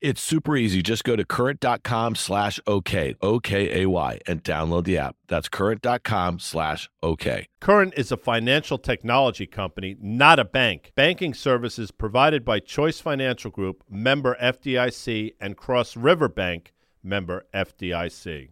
It's super easy. Just go to current.com slash OK, O-K-A-Y, and download the app. That's current.com slash OK. Current is a financial technology company, not a bank. Banking services provided by Choice Financial Group, member FDIC, and Cross River Bank, member FDIC.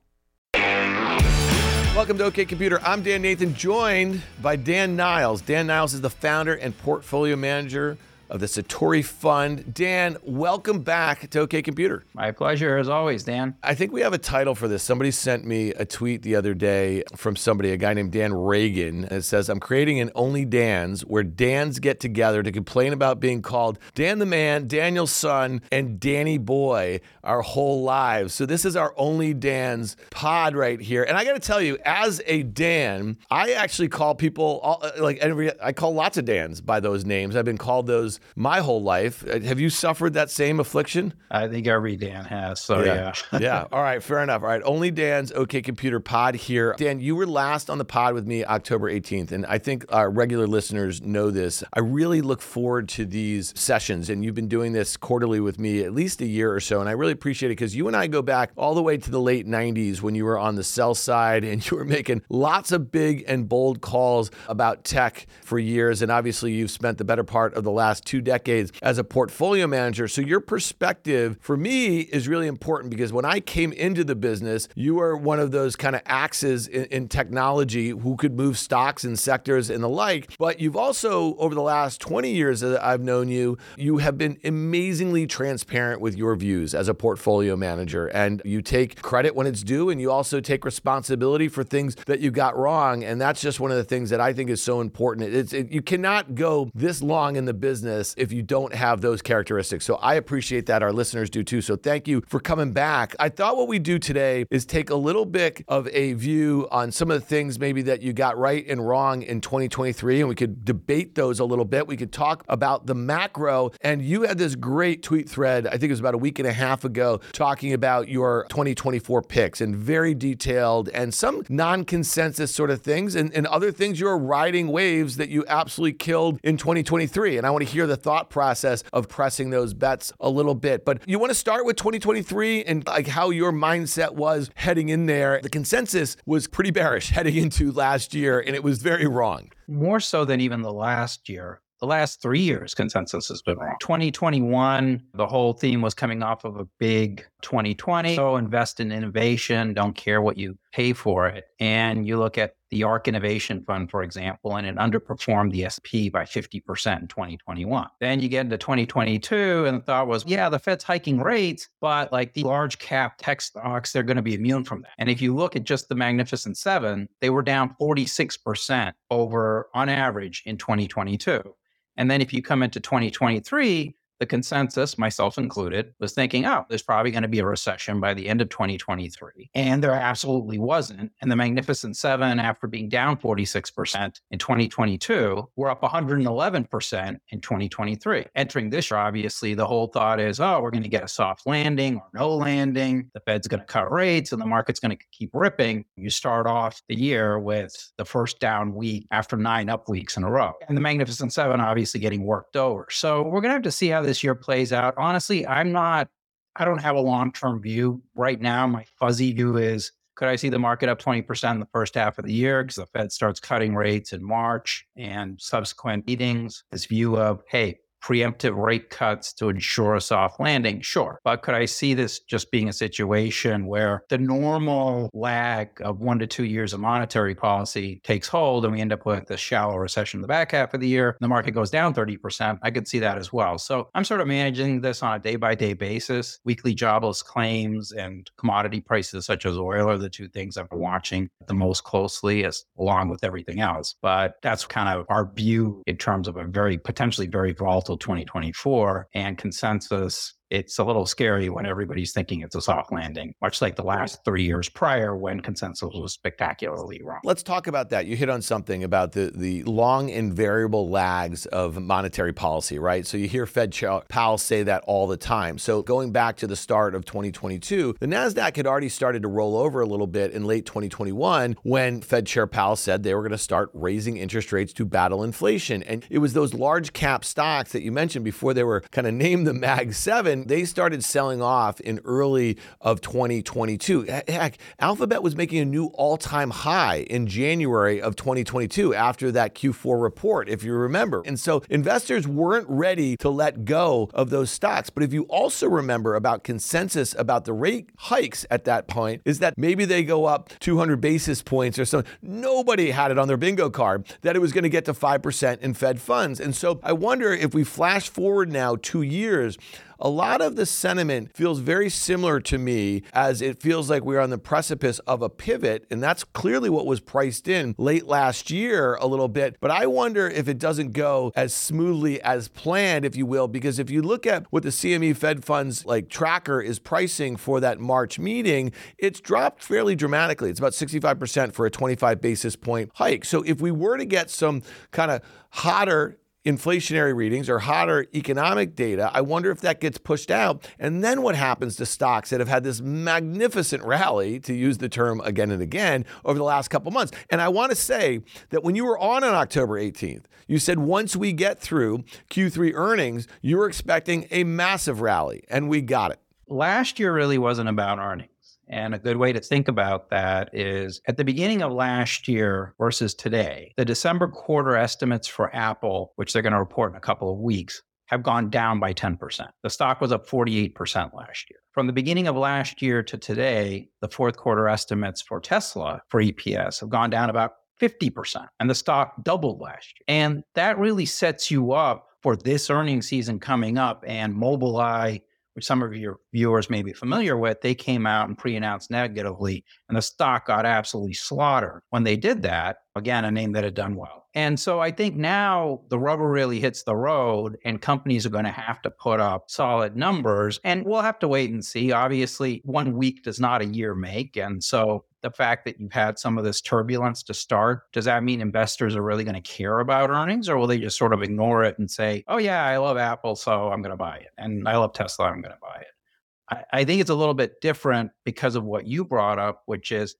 Welcome to OK Computer. I'm Dan Nathan, joined by Dan Niles. Dan Niles is the founder and portfolio manager of the Satori Fund. Dan, welcome back to OK Computer. My pleasure, as always, Dan. I think we have a title for this. Somebody sent me a tweet the other day from somebody, a guy named Dan Reagan. And it says, I'm creating an Only Dan's where Dans get together to complain about being called Dan the Man, Daniel's son, and Danny Boy our whole lives. So this is our Only Dan's pod right here. And I got to tell you, as a Dan, I actually call people, all, uh, like, every, I call lots of Dans by those names. I've been called those my whole life. Uh, have you suffered that same affliction? I think every Dan has. So yeah. Yeah. yeah. All right. Fair enough. All right. Only Dan's OK Computer pod here. Dan, you were last on the pod with me October 18th. And I think our regular listeners know this. I really look forward to these sessions. And you've been doing this quarterly with me at least a year or so. And I really appreciate it because you and I go back all the way to the late 90s when you were on the sell side and you were making lots of big and bold calls about tech for years. And obviously, you've spent the better part of the last two decades as a portfolio manager. So your perspective for me is really important because when I came into the business, you were one of those kind of axes in, in technology who could move stocks and sectors and the like. But you've also, over the last 20 years that I've known you, you have been amazingly transparent with your views as a portfolio manager. And you take credit when it's due, and you also take responsibility for things that you got wrong. And that's just one of the things that I think is so important. It's, it, you cannot go this long in the business business if you don't have those characteristics. So I appreciate that. Our listeners do too. So thank you for coming back. I thought what we do today is take a little bit of a view on some of the things maybe that you got right and wrong in 2023, and we could debate those a little bit. We could talk about the macro. And you had this great tweet thread, I think it was about a week and a half ago, talking about your 2024 picks and very detailed and some non consensus sort of things and, and other things you're riding waves that you absolutely killed in 2023. And I want to hear hear the thought process of pressing those bets a little bit. But you want to start with 2023 and like how your mindset was heading in there. The consensus was pretty bearish heading into last year, and it was very wrong. More so than even the last year the last three years consensus has been wrong. 2021, the whole theme was coming off of a big 2020. So invest in innovation, don't care what you pay for it. And you look at the ARK Innovation Fund, for example, and it underperformed the S&P by 50% in 2021. Then you get into 2022, and the thought was, yeah, the Fed's hiking rates, but like the large cap tech stocks, they're going to be immune from that. And if you look at just the Magnificent Seven, they were down 46% over on average in 2022. And then if you come into 2023, the consensus, myself included, was thinking, oh, there's probably going to be a recession by the end of 2023. And there absolutely wasn't. And the Magnificent Seven, after being down 46% in 2022, were up 111% in 2023. Entering this year, obviously, the whole thought is, oh, we're going to get a soft landing or no landing. The Fed's going to cut rates and the market's going to keep ripping. You start off the year with the first down week after nine up weeks in a row. And the Magnificent Seven obviously getting worked over. So we're going to have to see how this year plays out. Honestly, I'm not, I don't have a long term view right now. My fuzzy view is could I see the market up 20% in the first half of the year because the Fed starts cutting rates in March and subsequent meetings? This view of, hey, preemptive rate cuts to ensure a soft landing? Sure. But could I see this just being a situation where the normal lag of one to two years of monetary policy takes hold and we end up with a shallow recession in the back half of the year? The market goes down 30%. I could see that as well. So I'm sort of managing this on a day by day basis. Weekly jobless claims and commodity prices such as oil are the two things I'm watching the most closely as along with everything else. But that's kind of our view in terms of a very potentially very volatile 2024 and consensus it's a little scary when everybody's thinking it's a soft landing, much like the last three years prior when consensus was spectacularly wrong. Let's talk about that. You hit on something about the, the long and variable lags of monetary policy, right? So you hear Fed Chair Powell say that all the time. So going back to the start of 2022, the NASDAQ had already started to roll over a little bit in late 2021 when Fed Chair Powell said they were going to start raising interest rates to battle inflation. And it was those large cap stocks that you mentioned before they were kind of named the MAG 7 they started selling off in early of 2022. Heck, Alphabet was making a new all-time high in January of 2022 after that Q4 report, if you remember. And so investors weren't ready to let go of those stocks. But if you also remember about consensus about the rate hikes at that point, is that maybe they go up 200 basis points or something. Nobody had it on their bingo card that it was going to get to 5% in Fed funds. And so I wonder if we flash forward now two years, a lot of the sentiment feels very similar to me as it feels like we're on the precipice of a pivot. And that's clearly what was priced in late last year a little bit. But I wonder if it doesn't go as smoothly as planned, if you will, because if you look at what the CME Fed funds like tracker is pricing for that March meeting, it's dropped fairly dramatically. It's about 65% for a 25 basis point hike. So if we were to get some kind of hotter inflationary readings or hotter economic data. I wonder if that gets pushed out. And then what happens to stocks that have had this magnificent rally, to use the term again and again, over the last couple months? And I want to say that when you were on on October 18th, you said once we get through Q3 earnings, you were expecting a massive rally, and we got it. Last year really wasn't about earnings. And a good way to think about that is at the beginning of last year versus today, the December quarter estimates for Apple, which they're going to report in a couple of weeks, have gone down by 10%. The stock was up 48% last year. From the beginning of last year to today, the fourth quarter estimates for Tesla for EPS have gone down about 50%, and the stock doubled last year. And that really sets you up for this earnings season coming up and Mobileye which some of your viewers may be familiar with, they came out and pre announced negatively, and the stock got absolutely slaughtered. When they did that, again, a name that had done well. And so I think now the rubber really hits the road, and companies are going to have to put up solid numbers. And we'll have to wait and see. Obviously, one week does not a year make. And so the fact that you've had some of this turbulence to start, does that mean investors are really going to care about earnings or will they just sort of ignore it and say, oh, yeah, I love Apple, so I'm going to buy it. And I love Tesla, I'm going to buy it. I, I think it's a little bit different because of what you brought up, which is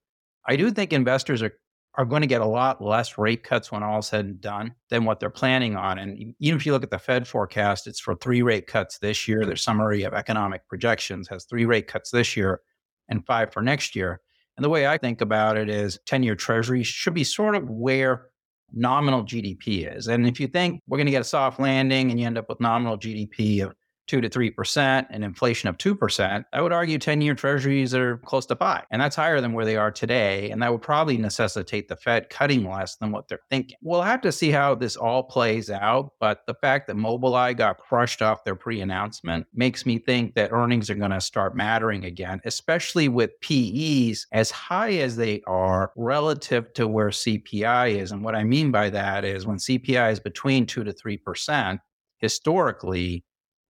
I do think investors are are going to get a lot less rate cuts when all said and done than what they're planning on. And even if you look at the Fed forecast, it's for three rate cuts this year. Their summary of economic projections has three rate cuts this year and five for next year. And the way I think about it is 10 year treasury should be sort of where nominal GDP is. And if you think we're going to get a soft landing and you end up with nominal GDP of two to three percent and inflation of two percent, I would argue 10-year treasuries are close to five. And that's higher than where they are today. And that would probably necessitate the Fed cutting less than what they're thinking. We'll have to see how this all plays out. But the fact that Mobileye got crushed off their pre-announcement makes me think that earnings are going to start mattering again, especially with PEs as high as they are relative to where CPI is. And what I mean by that is when CPI is between two to three percent, historically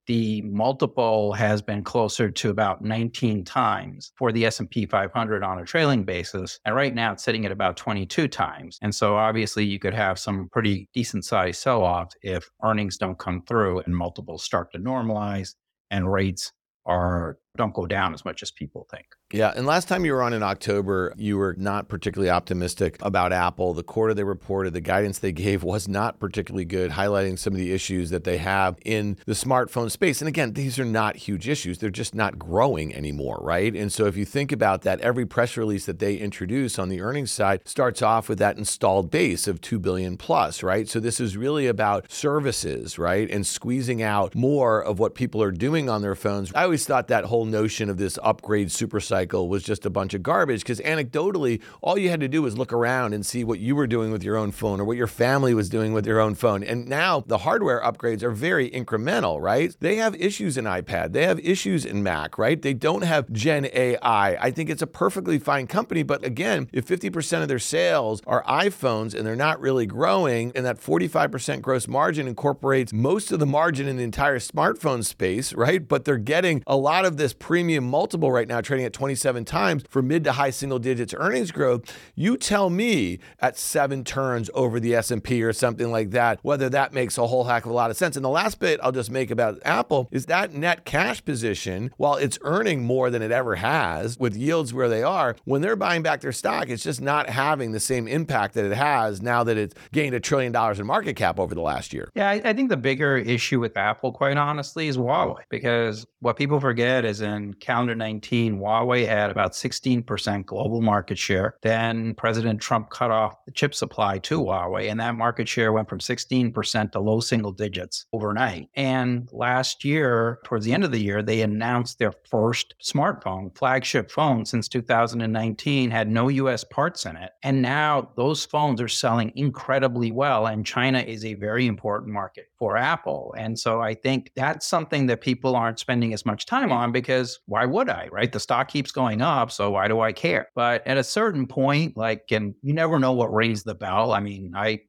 the multiple has been closer to about 19 times for the S&P 500 on a trailing basis and right now it's sitting at about 22 times. And so obviously you could have some pretty decent sized sell-offs if earnings don't come through and multiples start to normalize and rates are don't go down as much as people think. Yeah. And last time you were on in October, you were not particularly optimistic about Apple. The quarter they reported, the guidance they gave was not particularly good, highlighting some of the issues that they have in the smartphone space. And again, these are not huge issues. They're just not growing anymore, right? And so if you think about that, every press release that they introduce on the earnings side starts off with that installed base of 2 billion plus, right? So this is really about services, right? And squeezing out more of what people are doing on their phones. I always thought that whole notion of this upgrade super cycle was just a bunch of garbage because anecdotally, all you had to do was look around and see what you were doing with your own phone or what your family was doing with your own phone. And now the hardware upgrades are very incremental, right? They have issues in iPad, they have issues in Mac, right? They don't have Gen AI. I think it's a perfectly fine company, but again, if 50% of their sales are iPhones and they're not really growing, and that 45% gross margin incorporates most of the margin in the entire smartphone space, right? But they're getting a lot of this premium multiple right now, trading at 27 times for mid to high single digits earnings growth. You tell me at seven turns over the S&P or something like that, whether that makes a whole heck of a lot of sense. And the last bit I'll just make about Apple is that net cash position, while it's earning more than it ever has with yields where they are, when they're buying back their stock, it's just not having the same impact that it has now that it's gained a trillion dollars in market cap over the last year. Yeah, I, think the bigger issue with Apple, quite honestly, is Huawei. Because what people forget is in calendar 19, Huawei had about 16% global market share. Then President Trump cut off the chip supply to Huawei, and that market share went from 16% to low single digits overnight. And last year, towards the end of the year, they announced their first smartphone, flagship phone since 2019, had no US parts in it. And now those phones are selling incredibly well. And China is a very important market for Apple. And so I think that's something that people aren't spending as much time on because why would I, right? The stock keeps going up. So why do I care? But at a certain point, like, and you never know what rings the bell. I mean, I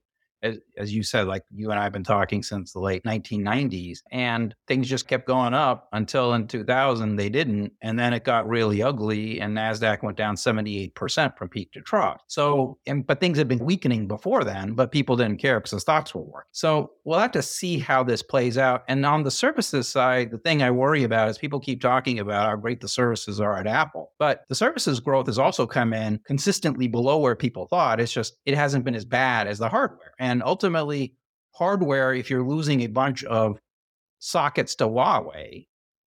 as, as, you said, like you and I have been talking since the late 1990s, and things just kept going up until in 2000 they didn't, and then it got really ugly, and Nasdaq went down 78% from peak to trough. So, and but things had been weakening before then, but people didn't care because the stocks were working. So we'll have to see how this plays out. And on the services side, the thing I worry about is people keep talking about how great the services are at Apple, but the services growth has also come in consistently below where people thought. It's just it hasn't been as bad as the hardware. And ultimately, hardware, if you're losing a bunch of sockets to Huawei,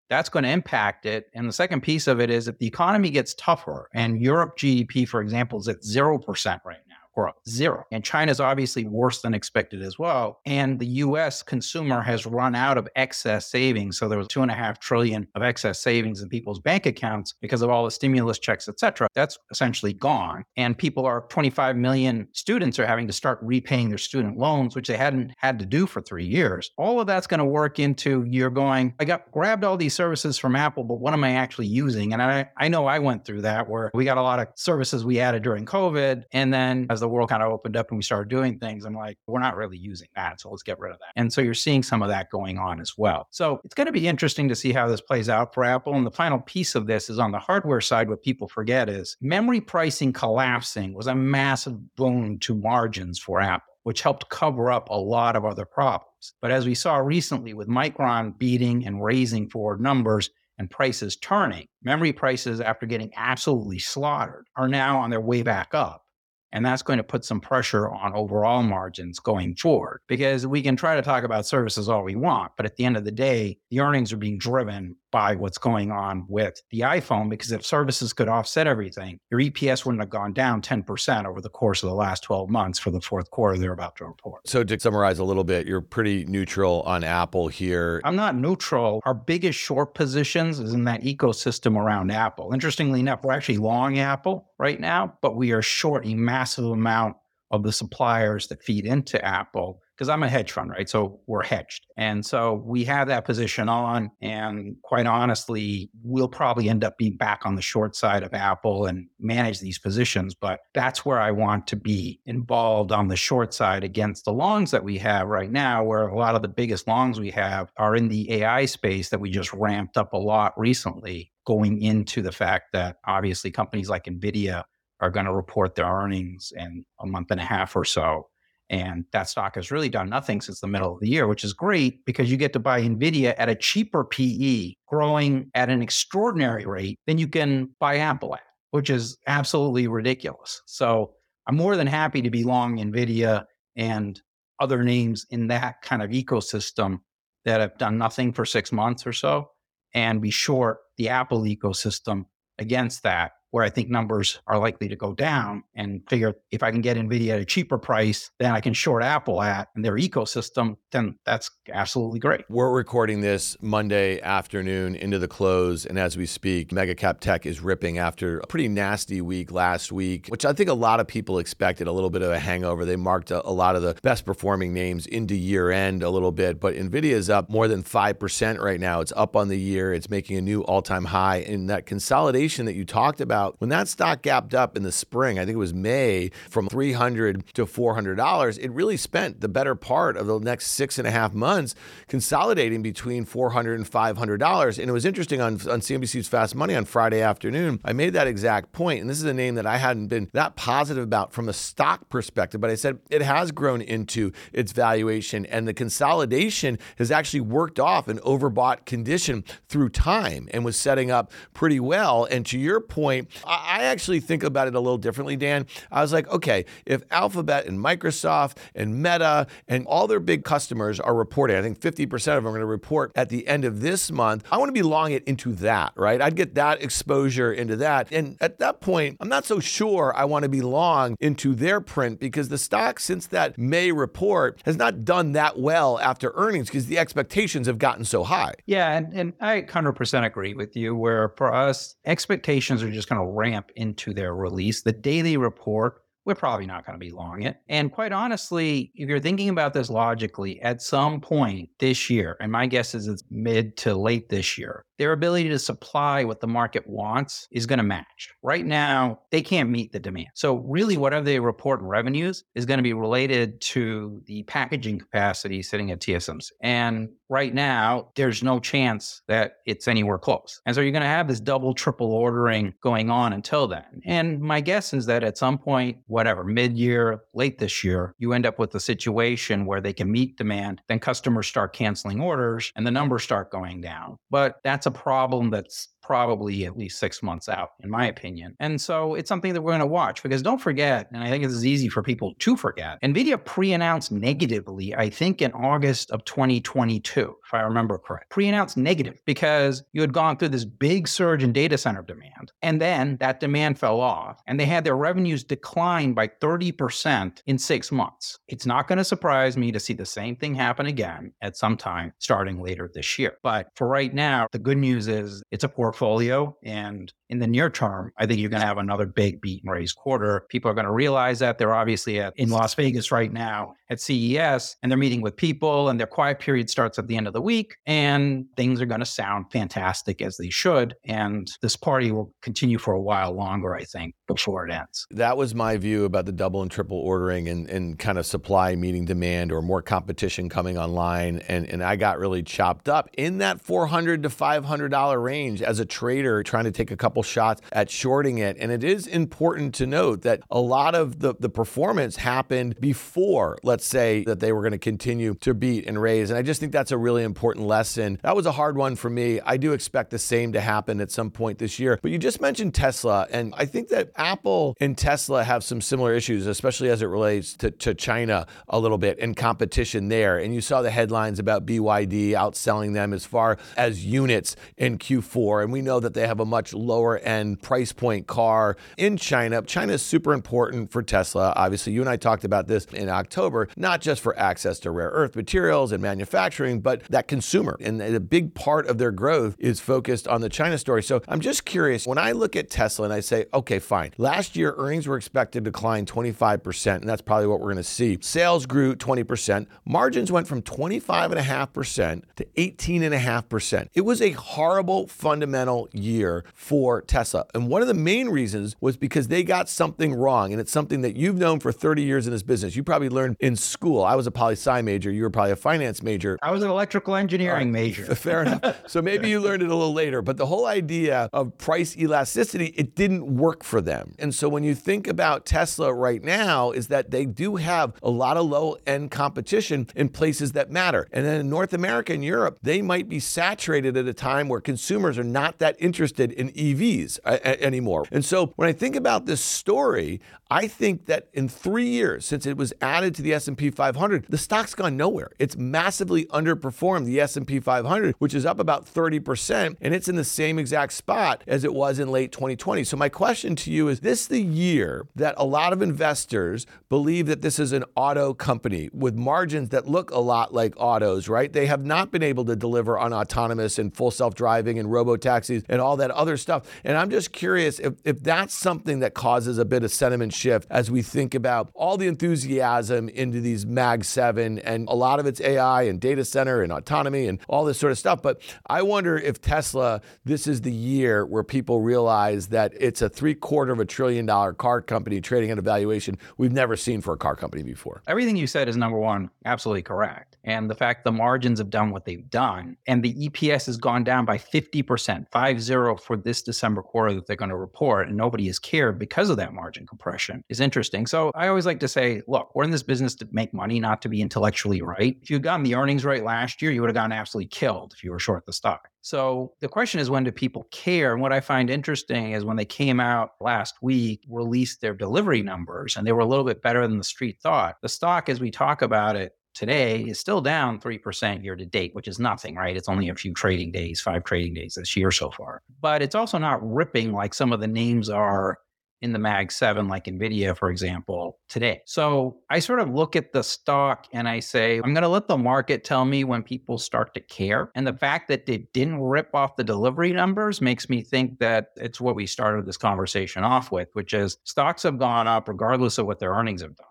that's going to impact it. And the second piece of it is if the economy gets tougher and Europe GDP, for example, is at 0% right growth, zero. And China's obviously worse than expected as well. And the US consumer has run out of excess savings. So there was two and a half trillion of excess savings in people's bank accounts because of all the stimulus checks, et cetera. That's essentially gone. And people are 25 million students are having to start repaying their student loans, which they hadn't had to do for three years. All of that's going to work into you're going, I got grabbed all these services from Apple, but what am I actually using? And I, I know I went through that where we got a lot of services we added during COVID. And then as the the world kind of opened up and we started doing things, I'm like, we're not really using that. So let's get rid of that. And so you're seeing some of that going on as well. So it's going to be interesting to see how this plays out for Apple. And the final piece of this is on the hardware side, what people forget is memory pricing collapsing was a massive boon to margins for Apple which helped cover up a lot of other problems. But as we saw recently with Micron beating and raising forward numbers and prices turning, memory prices, after getting absolutely slaughtered, are now on their way back up. And that's going to put some pressure on overall margins going forward because we can try to talk about services all we want. But at the end of the day, the earnings are being driven by what's going on with the iPhone because if services could offset everything, your EPS wouldn't have gone down 10% over the course of the last 12 months for the fourth quarter they're about to report. So, to summarize a little bit, you're pretty neutral on Apple here. I'm not neutral. Our biggest short positions is in that ecosystem around Apple. Interestingly enough, we're actually long Apple right now, but we are short a massive amount of the suppliers that feed into Apple because I'm a hedge fund, right? So we're hedged. And so we have that position on. And quite honestly, we'll probably end up being back on the short side of Apple and manage these positions. But that's where I want to be involved on the short side against the longs that we have right now, where a lot of the biggest longs we have are in the AI space that we just ramped up a lot recently, going into the fact that obviously companies like NVIDIA are going to report their earnings in a month and a half or so. And that stock has really done nothing since the middle of the year, which is great because you get to buy NVIDIA at a cheaper PE, growing at an extraordinary rate than you can buy Apple at, which is absolutely ridiculous. So I'm more than happy to be long NVIDIA and other names in that kind of ecosystem that have done nothing for six months or so and be short the Apple ecosystem against that where I think numbers are likely to go down and figure if I can get NVIDIA at a cheaper price than I can short Apple at and their ecosystem, then that's absolutely great. We're recording this Monday afternoon into the close. And as we speak, Megacap Tech is ripping after a pretty nasty week last week, which I think a lot of people expected a little bit of a hangover. They marked a, a lot of the best performing names into year end a little bit, but NVIDIA is up more than 5% right now. It's up on the year, it's making a new all time high. And that consolidation that you talked about, when that stock gapped up in the spring, I think it was May, from 300 to $400, it really spent the better part of the next six and a half months consolidating between $400 and $500. And it was interesting on, on CNBC's Fast Money on Friday afternoon, I made that exact point, and this is a name that I hadn't been that positive about from a stock perspective, but I said it has grown into its valuation, and the consolidation has actually worked off an overbought condition through time and was setting up pretty well. And to your point, I actually think about it a little differently, Dan. I was like, okay, if Alphabet and Microsoft and Meta and all their big customers are reporting, I think 50% of them are going to report at the end of this month. I want to be long it into that, right? I'd get that exposure into that. And at that point, I'm not so sure I want to be long into their print because the stock since that May report has not done that well after earnings because the expectations have gotten so high. Yeah, and, and I 100% agree with you where for us, expectations are just going to ramp into their release. The daily report we're probably not going to be long it. And quite honestly, if you're thinking about this logically, at some point this year, and my guess is it's mid to late this year, their ability to supply what the market wants is going to match. Right now, they can't meet the demand. So, really, whatever they report in revenues is going to be related to the packaging capacity sitting at TSMC. And right now, there's no chance that it's anywhere close. And so, you're going to have this double, triple ordering going on until then. And my guess is that at some point, whatever, mid year, late this year, you end up with a situation where they can meet demand, then customers start canceling orders and the numbers start going down. But that's a problem that's probably at least six months out, in my opinion. And so it's something that we're going to watch because don't forget, and I think this is easy for people to forget, NVIDIA pre announced negatively, I think in August of 2022, if I remember correct. Pre announced negative because you had gone through this big surge in data center demand. And then that demand fell off and they had their revenues decline by 30% in six months. It's not going to surprise me to see the same thing happen again at some time starting later this year. But for right now, the good news is it's a poor portfolio. And in the near term, I think you're going to have another big beat and raise quarter. People are going to realize that they're obviously at, in Las Vegas right now at CES and they're meeting with people and their quiet period starts at the end of the week and things are going to sound fantastic as they should. And this party will continue for a while longer, I think, before it ends. That was my view about the double and triple ordering and, and kind of supply meeting demand or more competition coming online. And, and I got really chopped up in that 400 to $500 range as a trader trying to take a couple shots at shorting it. And it is important to note that a lot of the, the performance happened before, let's say, that they were going to continue to beat and raise. And I just think that's a really important lesson. That was a hard one for me. I do expect the same to happen at some point this year. But you just mentioned Tesla. And I think that Apple and Tesla have some similar issues, especially as it relates to, to China a little bit and competition there. And you saw the headlines about BYD outselling them as far as units in Q4. And we know that they have a much lower end price point car in China. China is super important for Tesla. Obviously, you and I talked about this in October, not just for access to rare earth materials and manufacturing, but that consumer. And a big part of their growth is focused on the China story. So I'm just curious when I look at Tesla and I say, okay, fine. Last year, earnings were expected to decline 25%, and that's probably what we're going to see. Sales grew 20%. Margins went from 25.5% to 18.5%. It was a horrible fundamental year for Tesla. And one of the main reasons was because they got something wrong. And it's something that you've known for 30 years in this business. You probably learned in school. I was a poli sci major. You were probably a finance major. I was an electrical engineering major. Fair enough. So maybe you learned it a little later. But the whole idea of price elasticity, it didn't work for them. And so when you think about Tesla right now, is that they do have a lot of low end competition in places that matter. And then in North America and Europe, they might be saturated at a time where consumers are not not that interested in EVs a- uh, a- anymore. And so when I think about this story, I think that in 3 years since it was added to the S&P 500, the stock's gone nowhere. It's massively underperformed the S&P 500, which is up about 30%, and it's in the same exact spot as it was in late 2020. So my question to you is this the year that a lot of investors believe that this is an auto company with margins that look a lot like autos, right? They have not been able to deliver on autonomous and full self-driving and robo taxis and all that other stuff. And I'm just curious if, if that's something that causes a bit of sentiment shift as we think about all the enthusiasm into these Mag 7 and a lot of it's AI and data center and autonomy and all this sort of stuff. But I wonder if Tesla, this is the year where people realize that it's a three quarter of a trillion dollar car company trading at a valuation we've never seen for a car company before. Everything you said is number one, absolutely correct. And the fact the margins have done what they've done and the EPS has gone down by 50%, 5 0 for this December quarter that they're going to report, and nobody has cared because of that margin compression is interesting. So I always like to say, look, we're in this business to make money, not to be intellectually right. If you had gotten the earnings right last year, you would have gotten absolutely killed if you were short the stock. So the question is when do people care? And what I find interesting is when they came out last week, released their delivery numbers, and they were a little bit better than the street thought. The stock, as we talk about it, today is still down 3% year to date, which is nothing, right? It's only a few trading days, five trading days this year so far. But it's also not ripping like some of the names are in the Mag 7, like NVIDIA, for example, today. So I sort of look at the stock and I say, I'm going to let the market tell me when people start to care. And the fact that they didn't rip off the delivery numbers makes me think that it's what we started this conversation off with, which is stocks have gone up regardless of what their earnings have done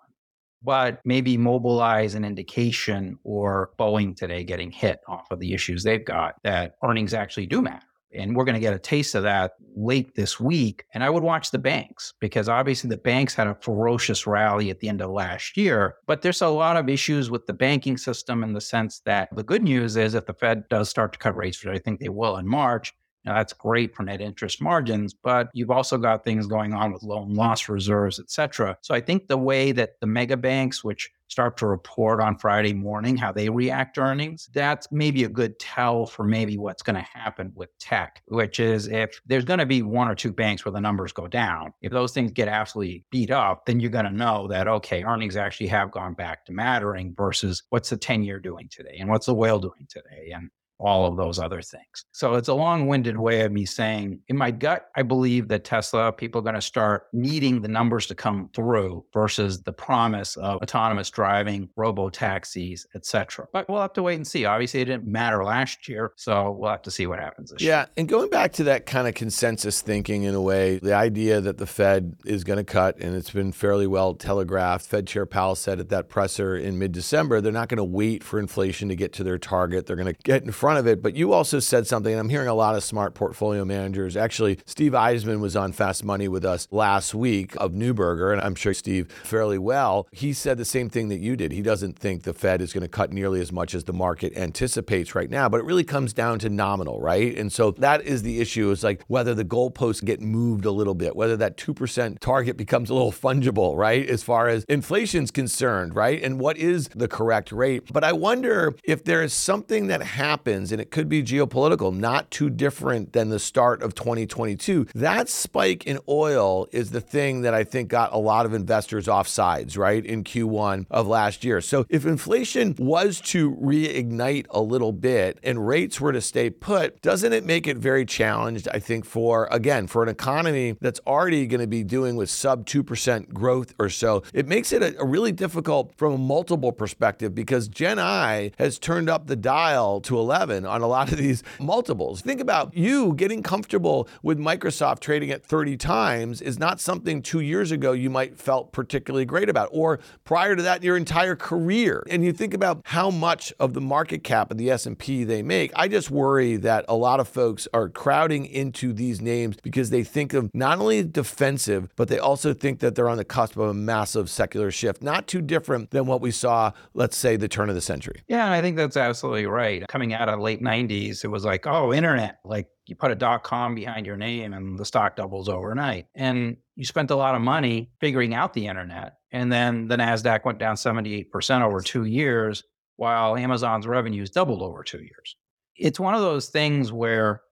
but maybe Mobileye's an indication or Boeing today getting hit off of the issues they've got that earnings actually do matter. And we're going to get a taste of that late this week. And I would watch the banks because obviously the banks had a ferocious rally at the end of last year. But there's a lot of issues with the banking system in the sense that the good news is if the Fed does start to cut rates, which I think they will in March, now, that's great for net interest margins, but you've also got things going on with loan loss reserves, et cetera. So I think the way that the mega banks, which start to report on Friday morning how they react to earnings, that's maybe a good tell for maybe what's going to happen with tech, which is if there's going to be one or two banks where the numbers go down, if those things get absolutely beat up, then you're going to know that, okay, earnings actually have gone back to mattering versus what's the 10 year doing today and what's the whale doing today. And all of those other things. So it's a long winded way of me saying, in my gut, I believe that Tesla, people are going to start needing the numbers to come through versus the promise of autonomous driving, robo taxis, etc. But we'll have to wait and see. Obviously, it didn't matter last year. So we'll have to see what happens this yeah, year. Yeah. And going back to that kind of consensus thinking in a way, the idea that the Fed is going to cut, and it's been fairly well telegraphed. Fed Chair Powell said at that presser in mid December, they're not going to wait for inflation to get to their target. They're going to get in front front of it. But you also said something, and I'm hearing a lot of smart portfolio managers. Actually, Steve Eisman was on Fast Money with us last week of Neuberger, and I'm sure Steve fairly well. He said the same thing that you did. He doesn't think the Fed is going to cut nearly as much as the market anticipates right now, but it really comes down to nominal, right? And so that is the issue is like whether the goalposts get moved a little bit, whether that 2% target becomes a little fungible, right? As far as inflation's concerned, right? And what is the correct rate? But I wonder if there is something that happens happens, and it could be geopolitical, not too different than the start of 2022. That spike in oil is the thing that I think got a lot of investors off sides, right, in Q1 of last year. So if inflation was to reignite a little bit and rates were to stay put, doesn't it make it very challenged, I think, for, again, for an economy that's already going to be doing with sub 2% growth or so? It makes it a, a really difficult from a multiple perspective because Gen AI has turned up the dial to 11 on a lot of these multiples. Think about you getting comfortable with Microsoft trading at 30 times is not something 2 years ago you might felt particularly great about or prior to that your entire career. And you think about how much of the market cap of the S&P they make. I just worry that a lot of folks are crowding into these names because they think of not only defensive, but they also think that they're on the cusp of a massive secular shift, not too different than what we saw, let's say, the turn of the century. Yeah, I think that's absolutely right. Coming out of late 90s, it was like, oh, internet. Like you put a dot com behind your name and the stock doubles overnight. And you spent a lot of money figuring out the internet. And then the NASDAQ went down 78% over two years, while Amazon's revenues doubled over two years. It's one of those things where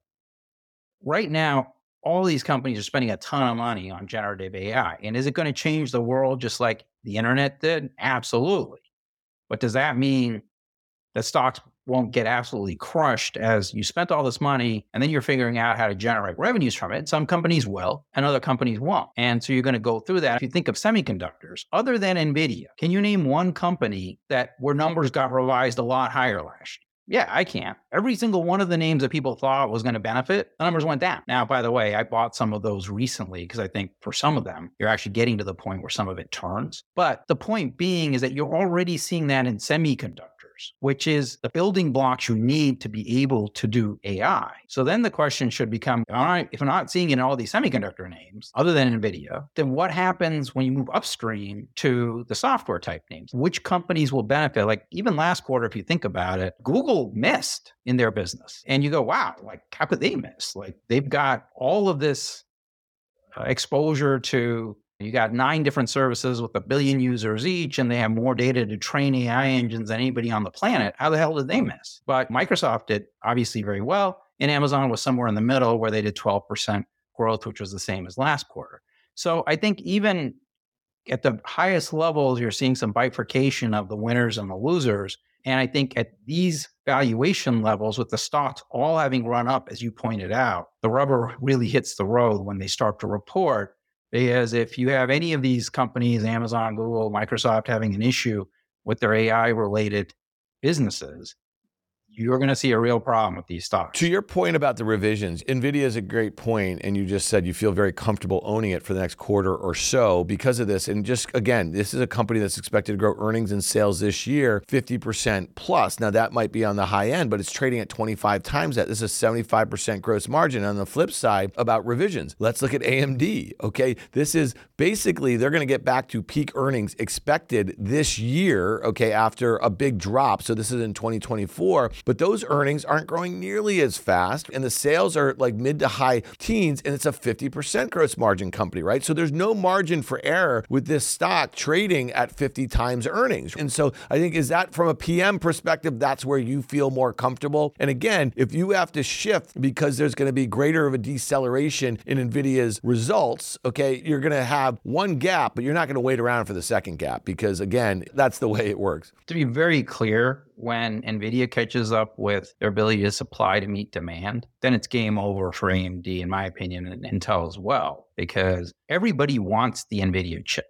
right now, all these companies are spending a ton of money on generative AI. And is it going to change the world just like the internet did? Absolutely. But does that mean that stocks won't get absolutely crushed as you spent all this money and then you're figuring out how to generate revenues from it. Some companies will and other companies won't. And so you're going to go through that. If you think of semiconductors, other than NVIDIA, can you name one company that where numbers got revised a lot higher last year? Yeah, I can. Every single one of the names that people thought was going to benefit, the numbers went down. Now, by the way, I bought some of those recently because I think for some of them, you're actually getting to the point where some of it turns. But the point being is that you're already seeing that in semiconductors which is the building blocks you need to be able to do AI. So then the question should become all right, if I'm not seeing it in all these semiconductor names other than NVIDIA, then what happens when you move upstream to the software type names? Which companies will benefit? Like even last quarter, if you think about it, Google missed in their business. And you go, wow, like how could they miss? Like they've got all of this uh, exposure to you got nine different services with a billion users each, and they have more data to train AI engines than anybody on the planet. How the hell did they miss? But Microsoft did obviously very well, and Amazon was somewhere in the middle where they did 12% growth, which was the same as last quarter. So I think even at the highest levels, you're seeing some bifurcation of the winners and the losers. And I think at these valuation levels, with the stocks all having run up, as you pointed out, the rubber really hits the road when they start to report. Because if you have any of these companies, Amazon, Google, Microsoft, having an issue with their AI related businesses, you're going to see a real problem with these stocks. To your point about the revisions, NVIDIA is a great point, and you just said you feel very comfortable owning it for the next quarter or so because of this. And just again, this is a company that's expected to grow earnings and sales this year 50% plus. Now, that might be on the high end, but it's trading at 25 times that. This is a 75% gross margin. On the flip side, about revisions, let's look at AMD. Okay, this is basically they're going to get back to peak earnings expected this year, okay, after a big drop. So this is in 2024 but those earnings aren't growing nearly as fast. And the sales are like mid to high teens, and it's a 50% gross margin company, right? So there's no margin for error with this stock trading at 50 times earnings. And so I think, is that from a PM perspective, that's where you feel more comfortable? And again, if you have to shift because there's going to be greater of a deceleration in NVIDIA's results, okay, you're going to have one gap, but you're not going to wait around for the second gap because, again, that's the way it works. To be very clear, when NVIDIA catches up with their ability to supply to meet demand, then it's game over for AMD, in my opinion, and Intel as well, because everybody wants the NVIDIA chip.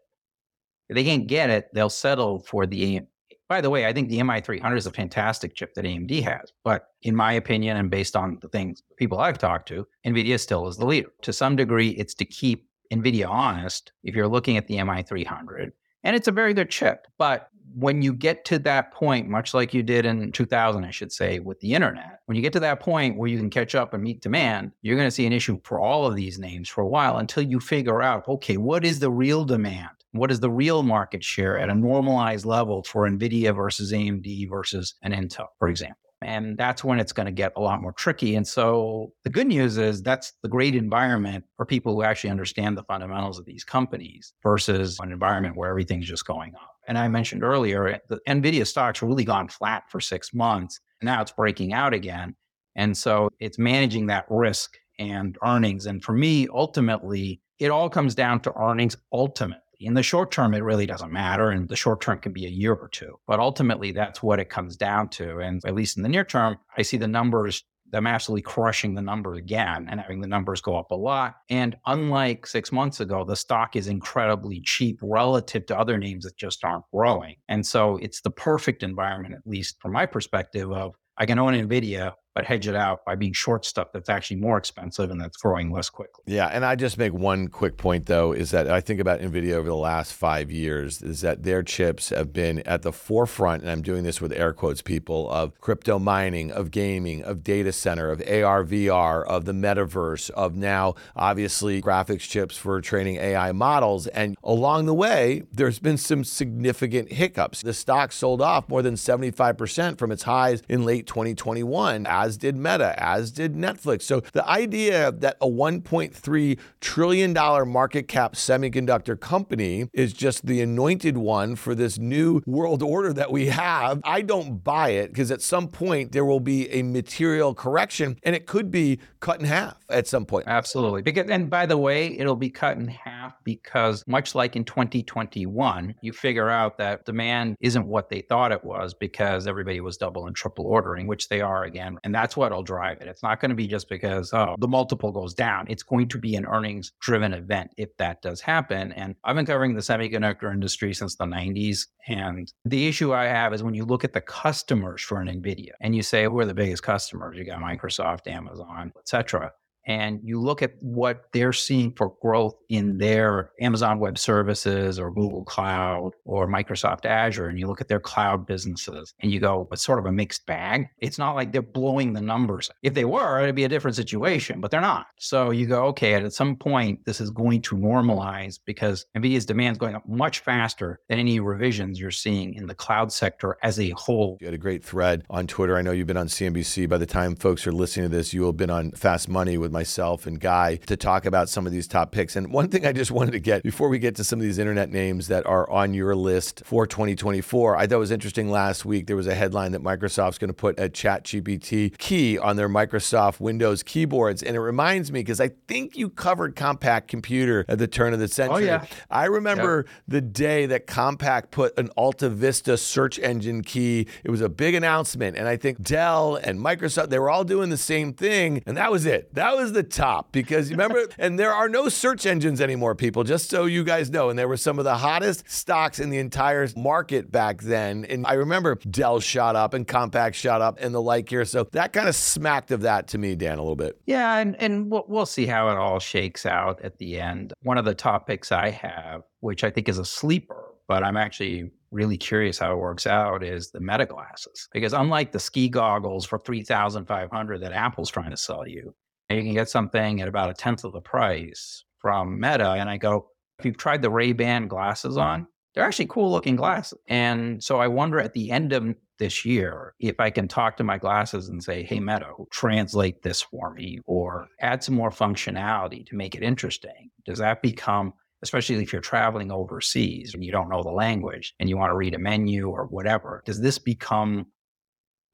If they can't get it, they'll settle for the AM. By the way, I think the MI300 is a fantastic chip that AMD has. But in my opinion, and based on the things people I've talked to, NVIDIA still is the leader. To some degree, it's to keep NVIDIA honest if you're looking at the MI300. And it's a very good chip. But when you get to that point, much like you did in 2000, I should say, with the internet, when you get to that point where you can catch up and meet demand, you're going to see an issue for all of these names for a while until you figure out, okay, what is the real demand? What is the real market share at a normalized level for NVIDIA versus AMD versus an Intel, for example? And that's when it's going to get a lot more tricky. And so the good news is that's the great environment for people who actually understand the fundamentals of these companies versus an environment where everything's just going up. And I mentioned earlier, eh, the NVIDIA stocks really gone flat for six months. And now it's breaking out again. And so it's managing that risk and earnings. And for me, ultimately, it all comes down to earnings ultimately. In the short term, it really doesn't matter. And the short term can be a year or two. But ultimately, that's what it comes down to. And at least in the near term, I see the numbers them absolutely crushing the number again and having the numbers go up a lot. And unlike six months ago, the stock is incredibly cheap relative to other names that just aren't growing. And so it's the perfect environment, at least from my perspective, of I can own NVIDIA but hedge it out by being short stuff that's actually more expensive and that's growing less quickly. Yeah, and I just make one quick point though is that I think about Nvidia over the last 5 years is that their chips have been at the forefront and I'm doing this with air quotes people of crypto mining, of gaming, of data center, of AR VR, of the metaverse, of now obviously graphics chips for training AI models and along the way there's been some significant hiccups. The stock sold off more than 75% from its highs in late 2021 as did Meta, as did Netflix. So the idea that a 1.3 trillion dollar market cap semiconductor company is just the anointed one for this new world order that we have, I don't buy it because at some point there will be a material correction and it could be cut in half at some point. Absolutely. Because and by the way, it'll be cut in half because much like in 2021, you figure out that demand isn't what they thought it was because everybody was double and triple ordering, which they are again. And that's what'll drive it. It's not going to be just because oh, the multiple goes down. It's going to be an earnings driven event if that does happen. And I've been covering the semiconductor industry since the 90s and the issue I have is when you look at the customers for an NVIDIA and you say, who are the biggest customers? You got Microsoft, Amazon, et cetera and you look at what they're seeing for growth in their Amazon Web Services or Google Cloud or Microsoft Azure, and you look at their cloud businesses and you go, it's sort of a mixed bag. It's not like they're blowing the numbers. If they were, it'd be a different situation, but they're not. So you go, okay, at some point, this is going to normalize because NVIDIA's demand is going up much faster than any revisions you're seeing in the cloud sector as a whole. You had a great thread on Twitter. I know you've been on CNBC. By the time folks are listening to this, you will have been on Fast Money with myself and Guy to talk about some of these top picks. And one thing I just wanted to get before we get to some of these internet names that are on your list for 2024, I thought was interesting last week. There was a headline that Microsoft's going to put a Chat GPT key on their Microsoft Windows keyboards. And it reminds me because I think you covered Compaq Computer at the turn of the century. Oh, yeah. I remember yep. the day that Compaq put an Alta Vista search engine key. It was a big announcement. And I think Dell and Microsoft, they were all doing the same thing. And that was it. That was was the top because you remember, and there are no search engines anymore, people, just so you guys know. And there were some of the hottest stocks in the entire market back then. And I remember Dell shot up and Compaq shot up and the like here. So that kind of smacked of that to me, Dan, a little bit. Yeah. And, and we'll, we'll see how it all shakes out at the end. One of the topics I have, which I think is a sleeper, but I'm actually really curious how it works out is the meta glasses because unlike the ski goggles for 3500 that apple's trying to sell you you can get something at about a tenth of the price from Meta. And I go, if you've tried the Ray Ban glasses on, they're actually cool looking glasses. And so I wonder at the end of this year if I can talk to my glasses and say, hey, Meta, translate this for me or add some more functionality to make it interesting. Does that become, especially if you're traveling overseas and you don't know the language and you want to read a menu or whatever, does this become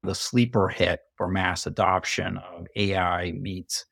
the sleeper hit for mass adoption of AI meets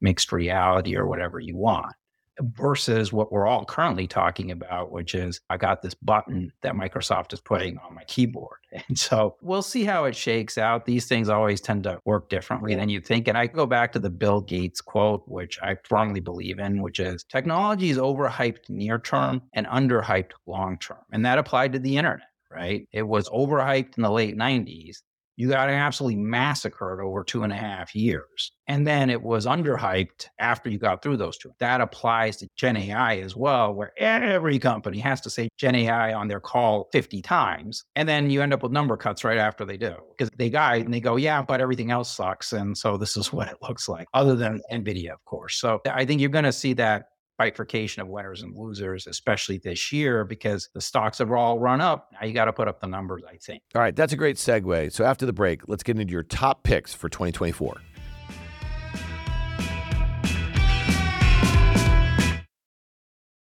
mixed reality or whatever you want versus what we're all currently talking about, which is I got this button that Microsoft is putting on my keyboard. And so we'll see how it shakes out. These things always tend to work differently than you think. And I go back to the Bill Gates quote, which I firmly believe in, which is technology is overhyped near term and underhyped long term. And that applied to the internet right? It was overhyped in the late 90s you got absolutely massacred over two and a half years. And then it was underhyped after you got through those two. That applies to Gen AI as well, where every company has to say Gen AI on their call 50 times. And then you end up with number cuts right after they do because they guide and they go, yeah, but everything else sucks. And so this is what it looks like, other than NVIDIA, of course. So I think you're going to see that bifurcation of winners and losers, especially this year, because the stocks have all run up. Now you got to put up the numbers, I think. All right, that's a great segue. So after the break, let's get into your top picks for 2024.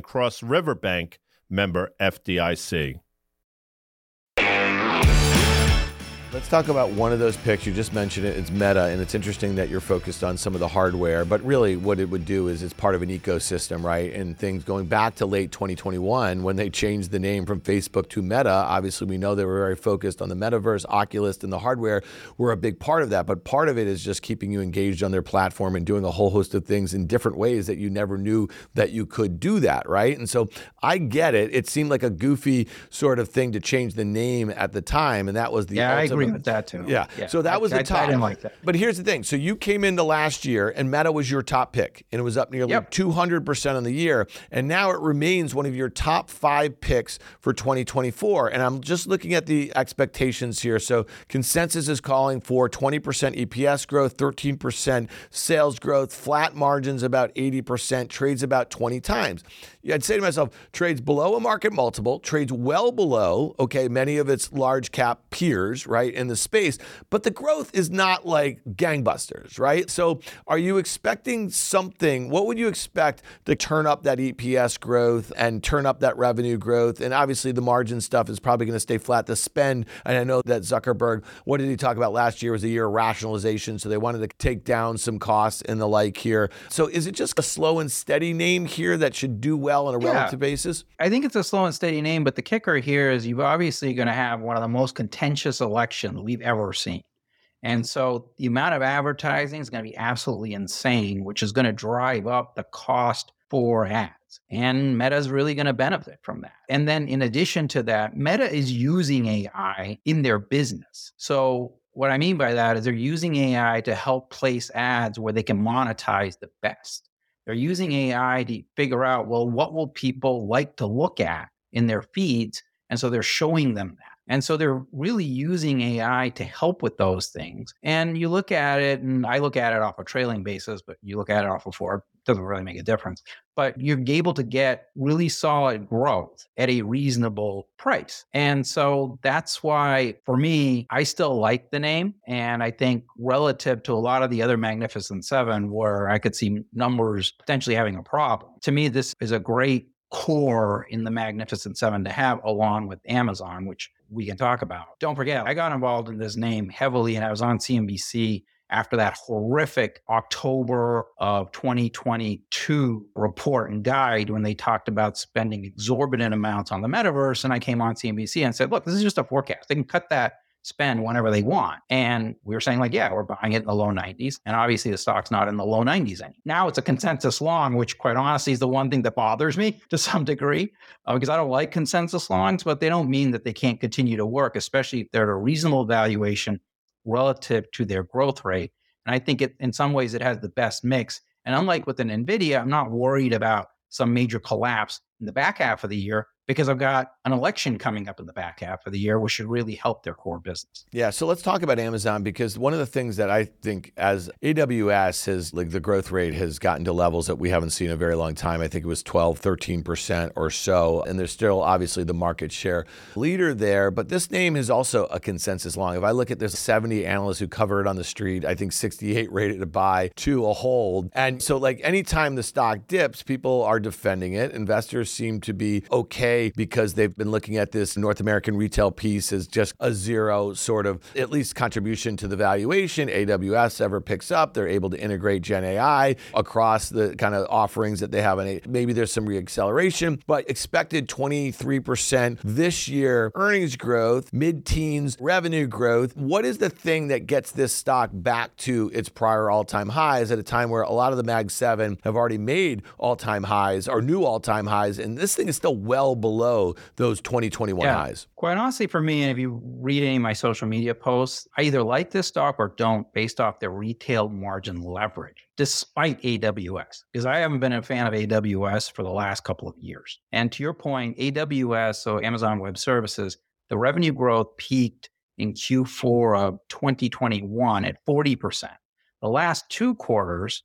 and Cross River Bank, member FDIC. Let's talk about one of those picks. You just mentioned it. It's Meta, and it's interesting that you're focused on some of the hardware. But really, what it would do is it's part of an ecosystem, right? And things going back to late 2021 when they changed the name from Facebook to Meta. Obviously, we know they were very focused on the metaverse. Oculus and the hardware were a big part of that. But part of it is just keeping you engaged on their platform and doing a whole host of things in different ways that you never knew that you could do that, right? And so I get it. It seemed like a goofy sort of thing to change the name at the time, and that was the yeah, ultimate agree with that too. Yeah. So that I- was the top. I didn't like that. But here's the thing. So you came into last year and Meta was your top pick and it was up nearly Yep. 200% on the year. And now it remains one of your top five picks for 2024. And I'm just looking at the expectations here. So consensus is calling for 20% EPS growth, 13% sales growth, flat margins about 80%, trades about 20 times. I'd say to myself, trades below a market multiple, trades well below, okay, many of its large cap peers, right, in the space, but the growth is not like gangbusters, right? So are you expecting something? What would you expect to turn up that EPS growth and turn up that revenue growth? And obviously the margin stuff is probably going to stay flat. The spend, and I know that Zuckerberg, what did he talk about last year was a year of rationalization. So they wanted to take down some costs and the like here. So is it just a slow and steady name here that should do well on a Yeah. relative basis? I think it's a slow and steady name, but the kicker here is you're obviously going to have one of the most contentious elections we've ever seen. And so the amount of advertising is going to be absolutely insane, which is going to drive up the cost for ads. And Meta is really going to benefit from that. And then in addition to that, Meta is using AI in their business. So what I mean by that is they're using AI to help place ads where they can monetize the best. They're using AI to figure out, well, what will people like to look at in their feeds? And so they're showing them that. And so they're really using AI to help with those things. And you look at it, and I look at it off a trailing basis, but you look at it off of four, doesn't really make a difference. But you're able to get really solid growth at a reasonable price. And so that's why, for me, I still like the name. And I think relative to a lot of the other Magnificent Seven, where I could see numbers potentially having a problem, to me, this is a great core in the Magnificent Seven to have along with Amazon, which we can talk about. Don't forget, I got involved in this name heavily and I was on CNBC after that horrific October of 2022 report and guide when they talked about spending exorbitant amounts on the metaverse. And I came on CNBC and said, look, this is just a forecast. They can cut that spend whenever they want. And we were saying, like, yeah, we're buying it in the low 90s. And obviously the stock's not in the low 90s anymore. Now it's a consensus long, which quite honestly is the one thing that bothers me to some degree, uh, because I don't like consensus longs, but they don't mean that they can't continue to work, especially if they're at a reasonable valuation relative to their growth rate. And I think it, in some ways, it has the best mix. And unlike with an NVIDIA, I'm not worried about some major collapse in the back half of the year because I've got an election coming up in the back half of the year, which should really help their core business. Yeah, so let's talk about Amazon because one of the things that I think as AWS has like the growth rate has gotten to levels that we haven't seen in a very long time. I think it was 12, 13% or so. And there's still obviously the market share leader there, but this name is also a consensus long. If I look at there's 70 analysts who cover it on the street, I think 68 rated to buy, two a hold. And so like anytime the stock dips, people are defending it. Investors seem to be okay because they've been looking at this North American retail piece as just a zero sort of at least contribution to the valuation. AWS ever picks up, they're able to integrate Gen AI across the kind of offerings that they have. And maybe there's some reacceleration, but expected 23% this year earnings growth, mid teens revenue growth. What is the thing that gets this stock back to its prior all time highs at a time where a lot of the Mag 7 have already made all time highs or new all time highs? And this thing is still well below those 2021 Yeah. highs. Quite honestly, for me, and if you read any of my social media posts, I either like this stock or don't based off their retail margin leverage, despite AWS, because I haven't been a fan of AWS for the last couple of years. And to your point, AWS, so Amazon Web Services, the revenue growth peaked in Q4 of 2021 at 40%. The last two quarters,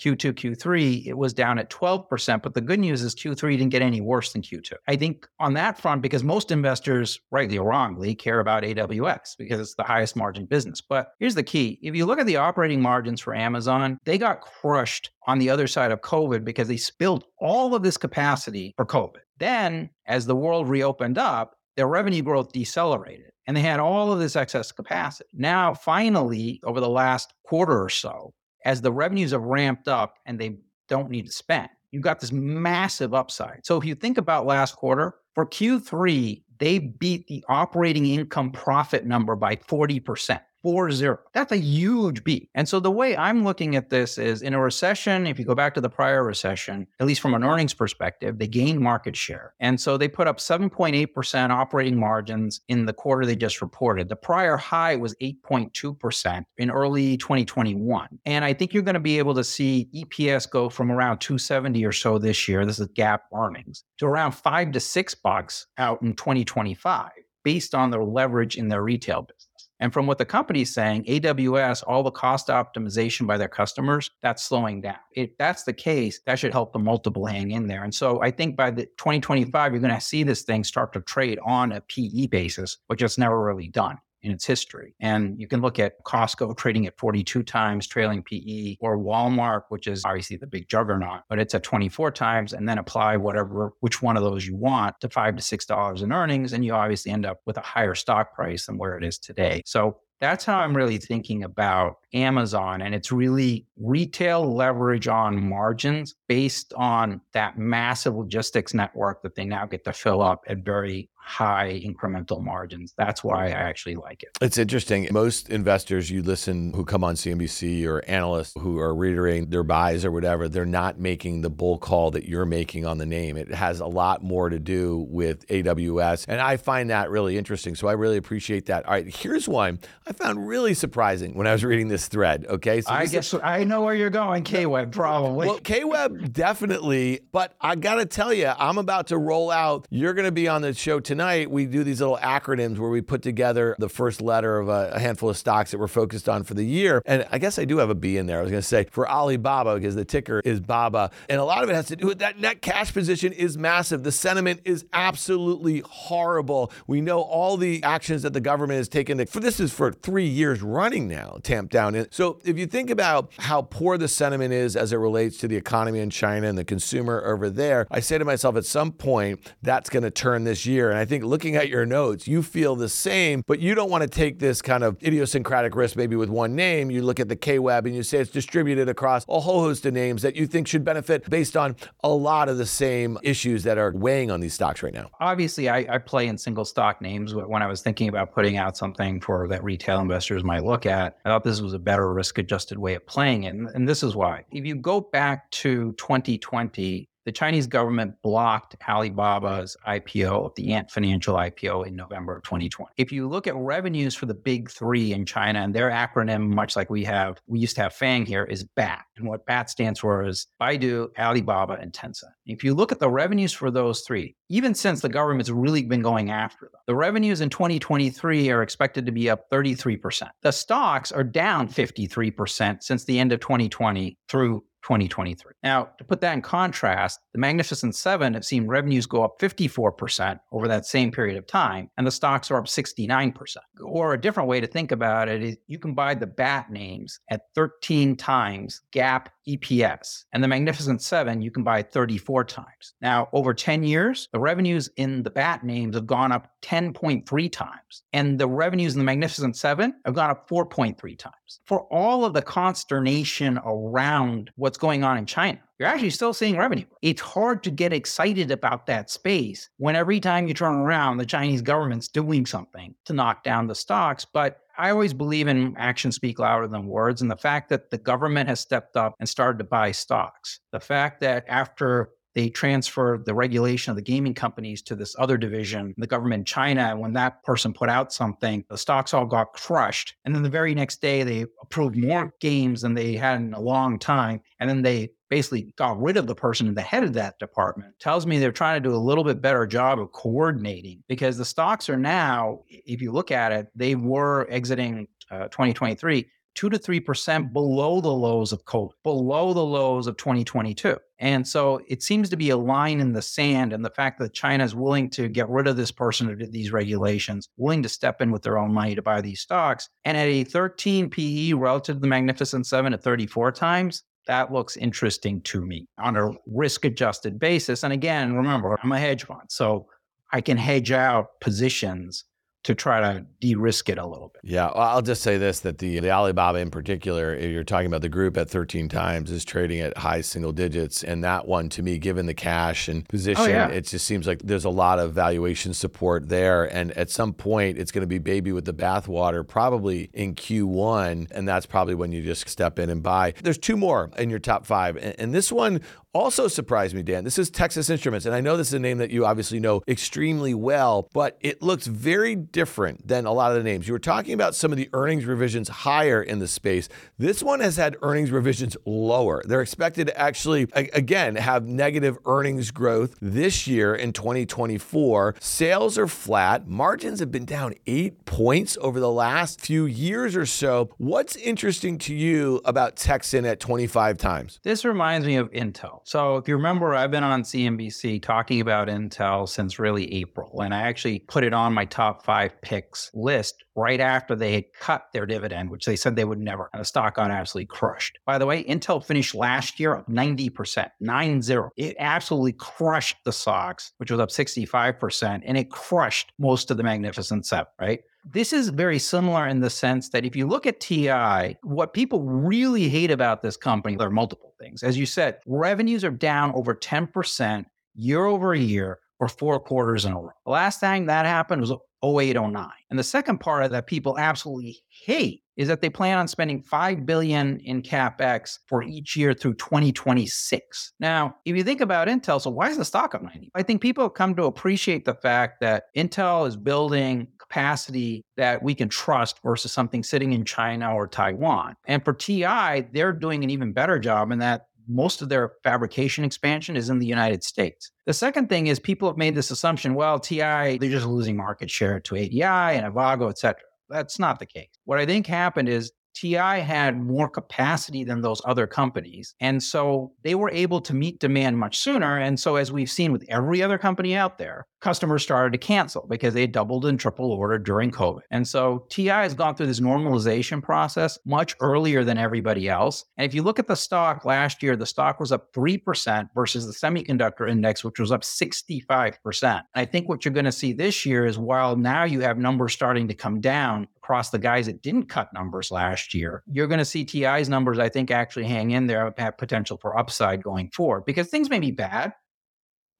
Q2, Q3, it was down at 12%. But the good news is Q3 didn't get any worse than Q2. I think on that front, because most investors, rightly or wrongly, care about AWS because it's the highest margin business. But here's the key if you look at the operating margins for Amazon, they got crushed on the other side of COVID because they spilled all of this capacity for COVID. Then, as the world reopened up, their revenue growth decelerated and they had all of this excess capacity. Now, finally, over the last quarter or so, as the revenues have ramped up and they don't need to spend, you've got this massive upside. So if you think about last quarter, for Q3, they beat the operating income profit number by 40%. Four zero. That's a huge beat. And so the way I'm looking at this is in a recession, if you go back to the prior recession, at least from an mm-hmm. earnings perspective, they gained market share. And so they put up 7.8% operating margins in the quarter they just reported. The prior high was 8.2% in early 2021. And I think you're going to be able to see EPS go from around 270 or so this year. This is GAAP earnings to around five to six bucks out in 2025 based on their leverage in their retail business. And from what the company's saying, AWS, all the cost optimization by their customers, that's slowing down. If that's the case, that should help the multiple hang in there. And so I think by the 2025, you're going to see this thing start to trade on a PE basis, which it's never really done in its history. And you can look at Costco trading at 42 times trailing PE or Walmart, which is obviously the big juggernaut, but it's at 24 times and then apply whatever, which one of those you want to five to $6 in earnings. And you obviously end up with a higher stock price than where it is today. So that's how I'm really thinking about Amazon. And it's really retail leverage on margins based on that massive logistics network that they now get to fill up at very high incremental margins. That's why I actually like it. It's interesting. Most investors you listen who come on CNBC or analysts who are reiterating their buys or whatever, they're not making the bull call that you're making on the name. It has a lot more to do with AWS. And I find that really interesting. So I really appreciate that. All right, here's one I found really surprising when I was reading this thread. Okay. So I guess is, I know where you're going, K Web, probably. Well, K Web definitely. But I got to tell you, I'm about to roll out. You're going to be on the show tonight tonight we do these little acronyms where we put together the first letter of a, a handful of stocks that we're focused on for the year. And I guess I do have a B in there. I was going to say for Alibaba because the ticker is Baba. And a lot of it has to do with that net cash position is massive. The sentiment is absolutely horrible. We know all the actions that the government has taken. To, for this is for three years running now, tamped down. So if you think about how poor the sentiment is as it relates to the economy in China and the consumer over there, I say to myself at some point that's going to turn this year. And I think looking at your notes, you feel the same, but you don't want to take this kind of idiosyncratic risk maybe with one name. You look at the KWEB and you say it's distributed across a whole host of names that you think should benefit based on a lot of the same issues that are weighing on these stocks right now. Obviously, I, I play in single stock names. When I was thinking about putting out something for that retail investors might look at, I thought this was a better risk adjusted way of playing it. And, and this is why. If you go back to 2020, the Chinese government blocked Alibaba's IPO, the Ant Financial IPO in November of 2020. If you look at revenues for the big three in China, and their acronym, much like we have, we used to have FANG here, is BAT. And what BAT stands for is Baidu, Alibaba, and Tencent. If you look at the revenues for those three, even since the government's really been going after them, the revenues in 2023 are expected to be up 33%. The stocks are down 53% since the end of 2020 through 2023. Now, to put that in contrast, the Magnificent Seven have seen revenues go up 54% over that same period of time, and the stocks are up 69%. Or a different way to think about it is you can buy the BAT names at 13 times GAAP EPS, and the Magnificent Seven you can buy 34 times. Now, over 10 years, the revenues in the BAT names have gone up 10.3 times, and the revenues in the Magnificent Seven have gone up 4.3 times. For all of the consternation around what's going on in China. You're actually still seeing revenue. It's hard to get excited about that space when every time you turn around, the Chinese government's doing something to knock down the stocks. But I always believe in actions speak louder than words. And the fact that the government has stepped up and started to buy stocks, the fact that after they transferred the regulation of the gaming companies to this other division, the government in China. And when that person put out something, the stocks all got crushed. And then the very next day, they approved more games than they had in a long time. And then they basically got rid of the person in the head of that department tells me they're trying to do a little bit better job of coordinating because the stocks are now if you look at it they were exiting uh, 2023 two to three percent below the lows of COVID, below the lows of 2022. And so it seems to be a line in the sand. And the fact that China is willing to get rid of this person or these regulations, willing to step in with their own money to buy these stocks, and at a 13 PE relative to the Magnificent Seven at 34 times, that looks interesting to me on a risk adjusted basis. And again, remember, I'm a hedge fund, so I can hedge out positions to try to de-risk it a little bit. Yeah, well, I'll just say this: that the the Alibaba in particular, if you're talking about the group at 13 times, is trading at high single digits, and that one to me, given the cash and position, Oh, yeah. it just seems like there's a lot of valuation support there, and at some point, it's going to be baby with the bathwater, probably in Q1, and that's probably when you just step in and buy. There's two more in your top five, and, and this one also surprised me, Dan. This is Texas Instruments, and I know this is a name that you obviously know extremely well, but it looks very different than a lot of the names. You were talking about some of the earnings revisions higher in the space. This one has had earnings revisions lower. They're expected to actually, again, have negative earnings growth this year in 2024. Sales are flat. Margins have been down eight points over the last few years or so. What's interesting to you about Texan at 25 times? This reminds me of Intel. So, if you remember, I've been on CNBC talking about Intel since really April, and I actually put it on my top five picks list right after they had cut their dividend, which they said they would never. And the stock got absolutely crushed. By the way, Intel finished last year up 90%, 9 0. It absolutely crushed the SOX, which was up 65%, and it crushed most of the Magnificent Seven, right? This is very similar in the sense that if you look at TI, what people really hate about this company, there are multiple things. As you said, revenues are down over 10% year over year for four quarters in a row. The last time that happened was 08, 09. And the second part that people absolutely hate is that they plan on spending 5 billion in capex for each year through 2026. Now, if you think about Intel, so why is the stock up 90? I think people have come to appreciate the fact that Intel is building capacity that we can trust versus something sitting in China or Taiwan. And for TI, they're doing an even better job in that most of their fabrication expansion is in the United States. The second thing is people have made this assumption, well, TI, they're just losing market share to ADI and Avago, et cetera. That's not the case. What I think happened is TI had more capacity than those other companies. And so they were able to meet demand much sooner. And so, as we've seen with every other company out there, customers started to cancel because they doubled and triple ordered during COVID. And so TI has gone through this normalization process much earlier than everybody else. And if you look at the stock last year, the stock was up 3% versus the semiconductor index, which was up 65%. And I think what you're going to see this year is while now you have numbers starting to come down, across the guys that didn't cut numbers last year, you're going to see TI's numbers, I think, actually hang in there, have potential for upside going forward because things may be bad.